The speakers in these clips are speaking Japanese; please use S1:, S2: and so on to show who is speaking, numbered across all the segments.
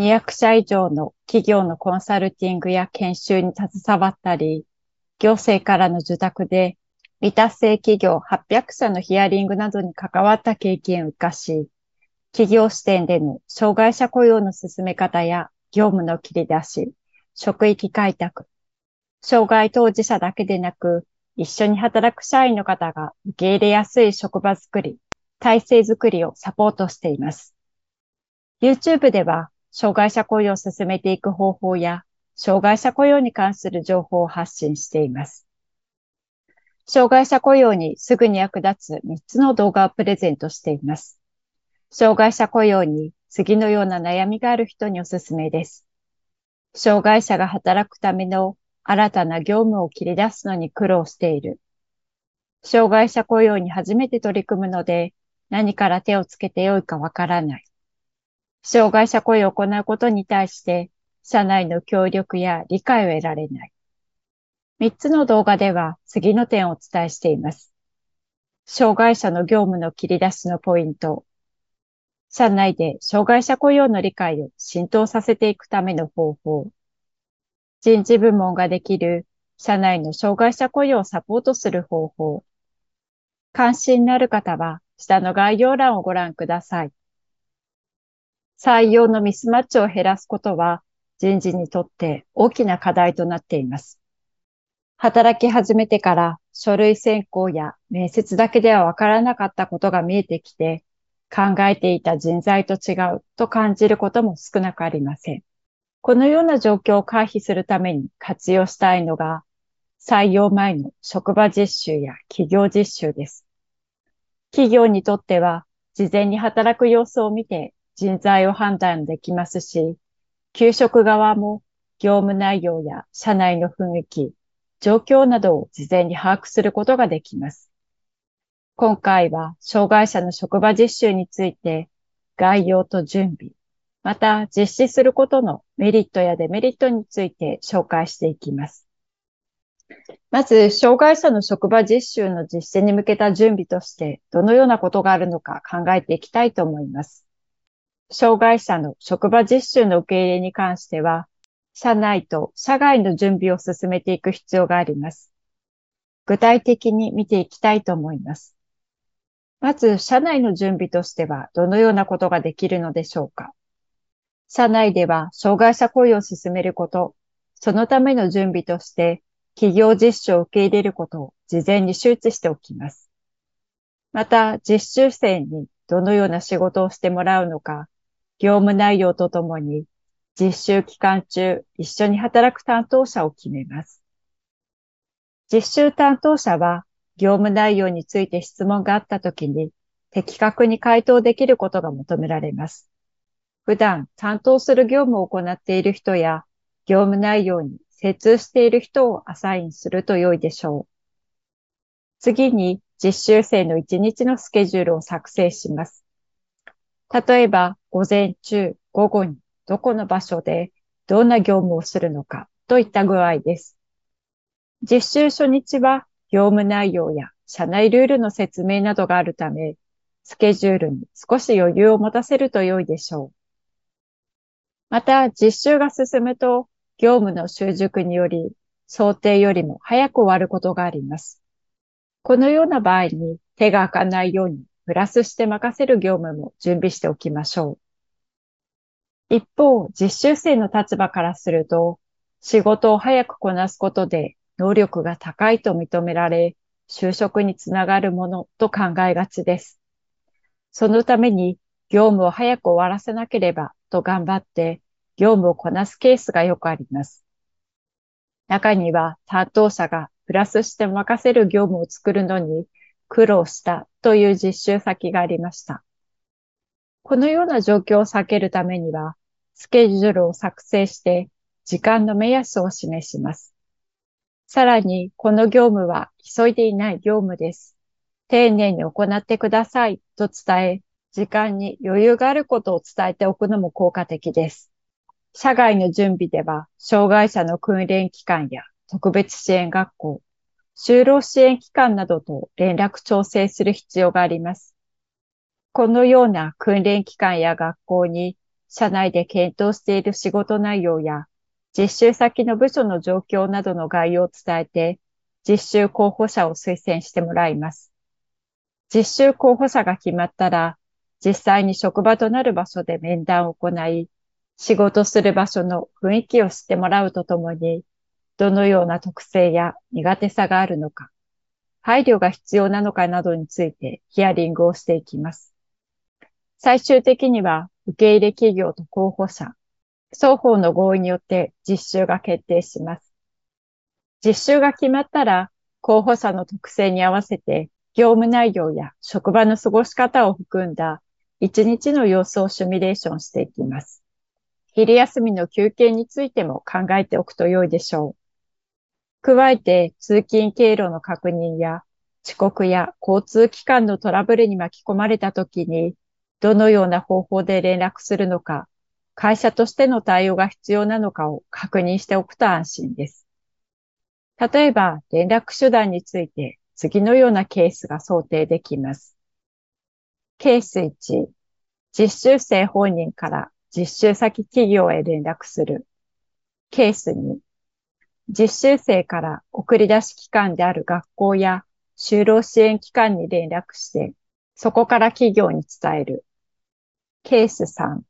S1: 200社以上の企業のコンサルティングや研修に携わったり、行政からの受託で未達成企業800社のヒアリングなどに関わった経験を活かし、企業視点での障害者雇用の進め方や業務の切り出し、職域開拓、障害当事者だけでなく、一緒に働く社員の方が受け入れやすい職場づくり、体制づくりをサポートしています。YouTube では、障害者雇用を進めていく方法や、障害者雇用に関する情報を発信しています。障害者雇用にすぐに役立つ3つの動画をプレゼントしています。障害者雇用に次のような悩みがある人におすすめです。障害者が働くための新たな業務を切り出すのに苦労している。障害者雇用に初めて取り組むので、何から手をつけてよいかわからない。障害者雇用を行うことに対して、社内の協力や理解を得られない。三つの動画では次の点をお伝えしています。障害者の業務の切り出しのポイント。社内で障害者雇用の理解を浸透させていくための方法。人事部門ができる社内の障害者雇用をサポートする方法。関心のある方は下の概要欄をご覧ください。採用のミスマッチを減らすことは人事にとって大きな課題となっています。働き始めてから書類選考や面接だけではわからなかったことが見えてきて、考えていた人材と違うと感じることも少なくありません。このような状況を回避するために活用したいのが、採用前の職場実習や企業実習です。企業にとっては、事前に働く様子を見て人材を判断できますし、給食側も業務内容や社内の雰囲気、状況などを事前に把握することができます。今回は障害者の職場実習について概要と準備、また実施することのメリットやデメリットについて紹介していきます。まず、障害者の職場実習の実践に向けた準備として、どのようなことがあるのか考えていきたいと思います。障害者の職場実習の受け入れに関しては、社内と社外の準備を進めていく必要があります。具体的に見ていきたいと思います。まず、社内の準備としては、どのようなことができるのでしょうか社内では、障害者雇用を進めること、そのための準備として、企業実習を受け入れることを事前に周知しておきます。また、実習生にどのような仕事をしてもらうのか、業務内容とともに実習期間中一緒に働く担当者を決めます。実習担当者は業務内容について質問があったときに的確に回答できることが求められます。普段担当する業務を行っている人や業務内容に精通している人をアサインすると良いでしょう。次に実習生の1日のスケジュールを作成します。例えば、午前中、午後に、どこの場所で、どんな業務をするのか、といった具合です。実習初日は、業務内容や社内ルールの説明などがあるため、スケジュールに少し余裕を持たせると良いでしょう。また、実習が進むと、業務の習熟により、想定よりも早く終わることがあります。このような場合に手が開かないようにプラスして任せる業務も準備しておきましょう。一方、実習生の立場からすると、仕事を早くこなすことで能力が高いと認められ、就職につながるものと考えがちです。そのために業務を早く終わらせなければと頑張って業務をこなすケースがよくあります。中には担当者がプラスして任せる業務を作るのに苦労したという実習先がありました。このような状況を避けるためには、スケジュールを作成して時間の目安を示します。さらに、この業務は急いでいない業務です。丁寧に行ってくださいと伝え、時間に余裕があることを伝えておくのも効果的です。社外の準備では、障害者の訓練機関や特別支援学校、就労支援機関などと連絡調整する必要があります。このような訓練機関や学校に社内で検討している仕事内容や、実習先の部署の状況などの概要を伝えて、実習候補者を推薦してもらいます。実習候補者が決まったら、実際に職場となる場所で面談を行い、仕事する場所の雰囲気を知ってもらうとともに、どのような特性や苦手さがあるのか、配慮が必要なのかなどについてヒアリングをしていきます。最終的には受け入れ企業と候補者、双方の合意によって実習が決定します。実習が決まったら、候補者の特性に合わせて業務内容や職場の過ごし方を含んだ一日の様子をシミュレーションしていきます。昼休みの休憩についても考えておくと良いでしょう。加えて通勤経路の確認や遅刻や交通機関のトラブルに巻き込まれた時にどのような方法で連絡するのか、会社としての対応が必要なのかを確認しておくと安心です。例えば、連絡手段について次のようなケースが想定できます。ケース1、実習生本人から実習先企業へ連絡する。ケース2、実習生から送り出し機関である学校や就労支援機関に連絡して、そこから企業に伝える。ケース3、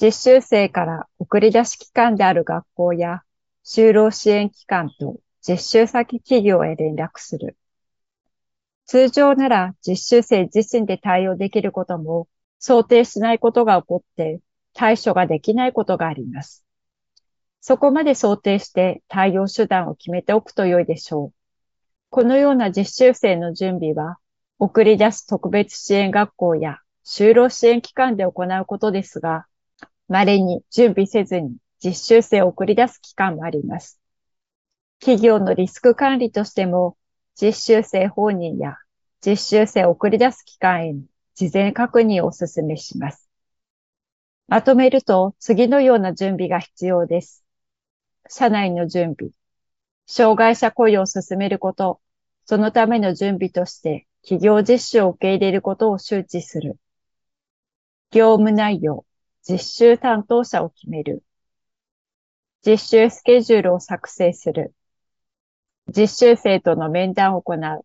S1: 実習生から送り出し機関である学校や就労支援機関と実習先企業へ連絡する。通常なら実習生自身で対応できることも想定しないことが起こって対処ができないことがあります。そこまで想定して対応手段を決めておくと良いでしょう。このような実習生の準備は送り出す特別支援学校や就労支援機関で行うことですが、稀に準備せずに実習生を送り出す機関もあります。企業のリスク管理としても、実習生本人や実習生を送り出す機関への事前確認をお勧めします。まとめると次のような準備が必要です。社内の準備、障害者雇用を進めること、そのための準備として企業実習を受け入れることを周知する。業務内容、実習担当者を決める。実習スケジュールを作成する。実習生との面談を行う。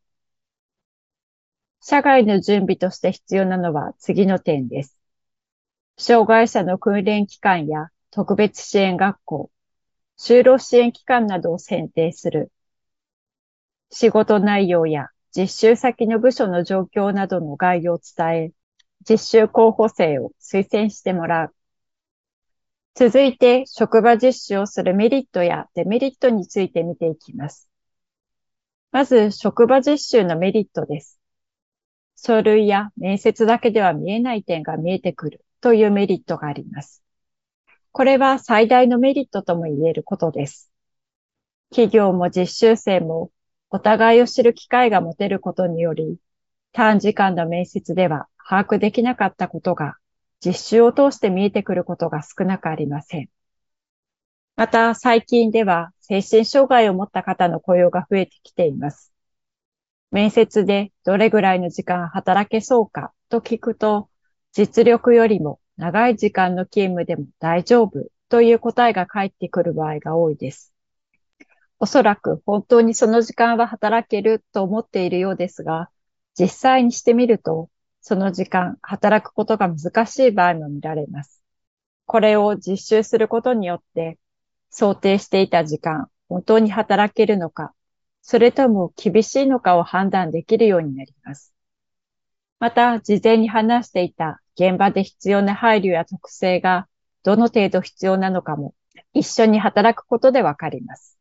S1: 社外の準備として必要なのは次の点です。障害者の訓練機関や特別支援学校、就労支援機関などを選定する。仕事内容や実習先の部署の状況などの概要を伝え、実習候補生を推薦してもらう。続いて、職場実習をするメリットやデメリットについて見ていきます。まず、職場実習のメリットです。書類や面接だけでは見えない点が見えてくるというメリットがあります。これは最大のメリットとも言えることです。企業も実習生もお互いを知る機会が持てることにより、短時間の面接では把握できなかったことが実習を通して見えてくることが少なくありません。また最近では精神障害を持った方の雇用が増えてきています。面接でどれぐらいの時間働けそうかと聞くと、実力よりも長い時間の勤務でも大丈夫という答えが返ってくる場合が多いです。おそらく本当にその時間は働けると思っているようですが、実際にしてみると、その時間、働くことが難しい場合も見られます。これを実習することによって、想定していた時間、本当に働けるのか、それとも厳しいのかを判断できるようになります。また、事前に話していた現場で必要な配慮や特性がどの程度必要なのかも一緒に働くことでわかります。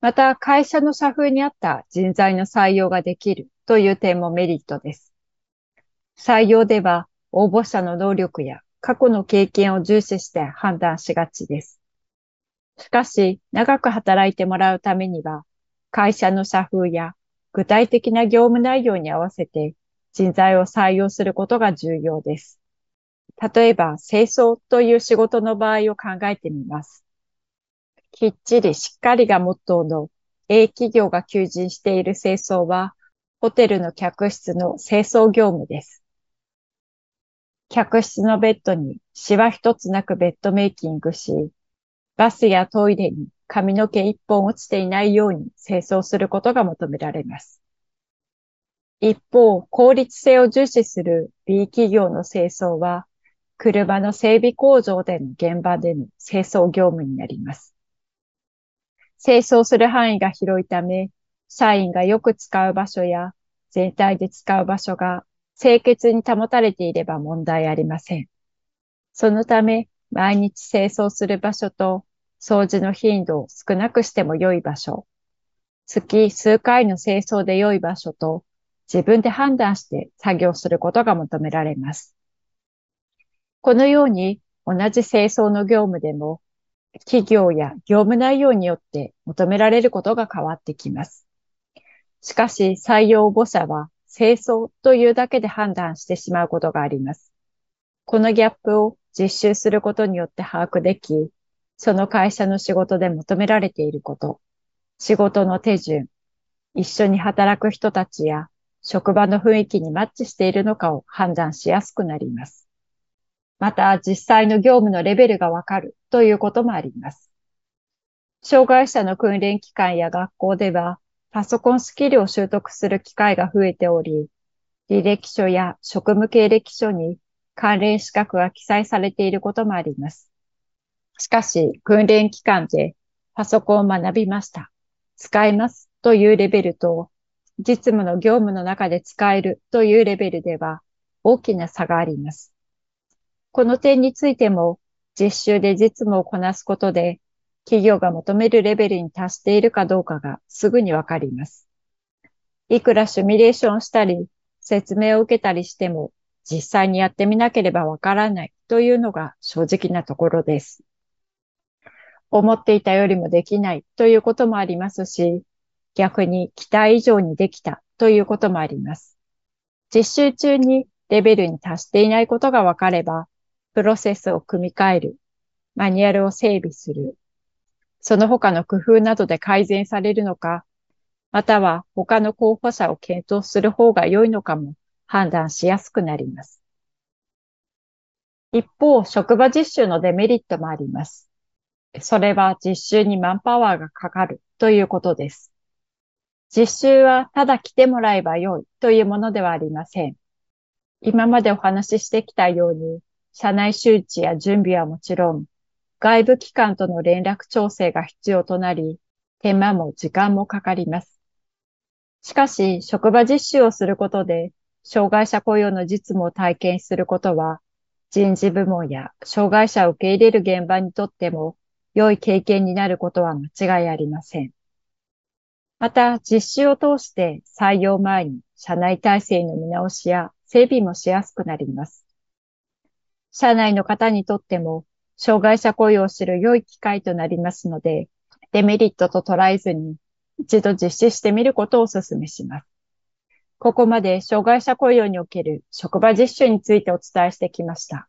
S1: また、会社の社風に合った人材の採用ができるという点もメリットです。採用では応募者の能力や過去の経験を重視して判断しがちです。しかし、長く働いてもらうためには、会社の社風や具体的な業務内容に合わせて人材を採用することが重要です。例えば、清掃という仕事の場合を考えてみます。きっちりしっかりがモットーの A 企業が求人している清掃は、ホテルの客室の清掃業務です。客室のベッドにシワ一つなくベッドメイキングし、バスやトイレに髪の毛一本落ちていないように清掃することが求められます。一方、効率性を重視する B 企業の清掃は、車の整備工場での現場での清掃業務になります。清掃する範囲が広いため、社員がよく使う場所や全体で使う場所が清潔に保たれていれば問題ありません。そのため、毎日清掃する場所と掃除の頻度を少なくしても良い場所、月数回の清掃で良い場所と自分で判断して作業することが求められます。このように同じ清掃の業務でも企業や業務内容によって求められることが変わってきます。しかし採用募者は清掃というだけで判断してしまうことがあります。このギャップを実習することによって把握でき、その会社の仕事で求められていること、仕事の手順、一緒に働く人たちや職場の雰囲気にマッチしているのかを判断しやすくなります。また、実際の業務のレベルがわかるということもあります。障害者の訓練機関や学校では、パソコンスキルを習得する機会が増えており、履歴書や職務経歴書に関連資格が記載されていることもあります。しかし、訓練期間でパソコンを学びました。使いますというレベルと、実務の業務の中で使えるというレベルでは大きな差があります。この点についても、実習で実務をこなすことで企業が求めるレベルに達しているかどうかがすぐにわかります。いくらシミュレーションしたり、説明を受けたりしても、実際にやってみなければわからないというのが正直なところです。思っていたよりもできないということもありますし、逆に期待以上にできたということもあります。実習中にレベルに達していないことがわかれば、プロセスを組み替える、マニュアルを整備する、その他の工夫などで改善されるのか、または他の候補者を検討する方が良いのかも判断しやすくなります。一方、職場実習のデメリットもあります。それは実習にマンパワーがかかるということです。実習はただ来てもらえば良いというものではありません。今までお話ししてきたように、社内周知や準備はもちろん、外部機関との連絡調整が必要となり、手間も時間もかかります。しかし、職場実習をすることで、障害者雇用の実務を体験することは、人事部門や障害者を受け入れる現場にとっても良い経験になることは間違いありません。また、実習を通して採用前に社内体制の見直しや整備もしやすくなります。社内の方にとっても障害者雇用を知る良い機会となりますので、デメリットと捉えずに一度実施してみることをお勧めします。ここまで障害者雇用における職場実習についてお伝えしてきました。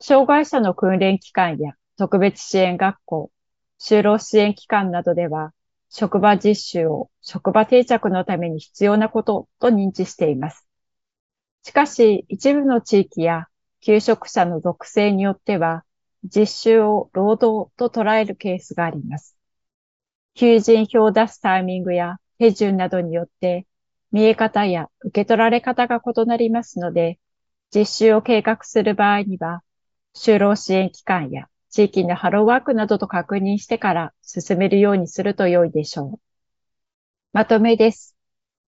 S1: 障害者の訓練機関や特別支援学校、就労支援機関などでは、職場実習を職場定着のために必要なことと認知しています。しかし、一部の地域や求職者の属性によっては、実習を労働と捉えるケースがあります。求人票を出すタイミングや手順などによって見え方や受け取られ方が異なりますので、実習を計画する場合には、就労支援機関や地域のハローワークなどと確認してから進めるようにすると良いでしょう。まとめです。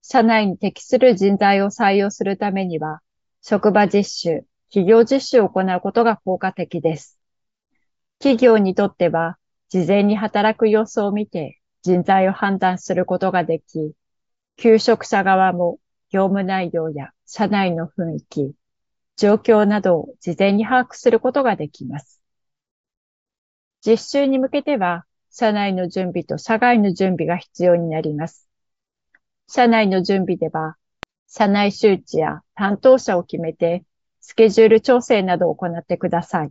S1: 社内に適する人材を採用するためには、職場実習、企業実習を行うことが効果的です。企業にとっては、事前に働く様子を見て人材を判断することができ、求職者側も業務内容や社内の雰囲気、状況などを事前に把握することができます。実習に向けては、社内の準備と社外の準備が必要になります。社内の準備では、社内周知や担当者を決めて、スケジュール調整などを行ってください。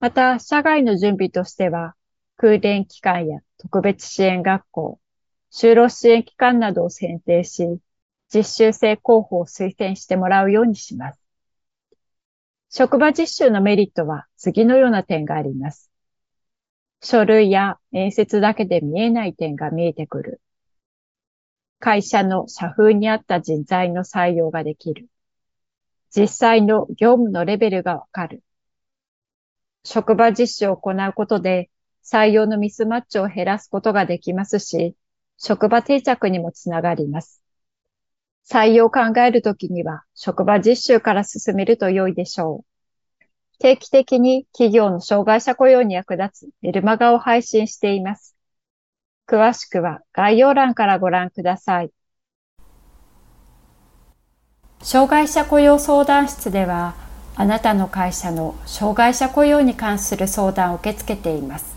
S1: また、社外の準備としては、空電機関や特別支援学校、就労支援機関などを選定し、実習生候補を推薦してもらうようにします。職場実習のメリットは次のような点があります。書類や面接だけで見えない点が見えてくる。会社の社風に合った人材の採用ができる。実際の業務のレベルがわかる。職場実習を行うことで採用のミスマッチを減らすことができますし、職場定着にもつながります。採用を考えるときには、職場実習から進めると良いでしょう。定期的に企業の障害者雇用に役立つメルマガを配信しています。詳しくは概要欄からご覧ください。障害者雇用相談室では、あなたの会社の障害者雇用に関する相談を受け付けています。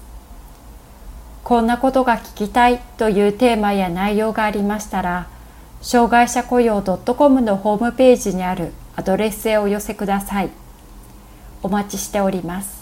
S1: こんなことが聞きたいというテーマや内容がありましたら、障害者雇用 .com のホームページにあるアドレスへお寄せください。お待ちしております。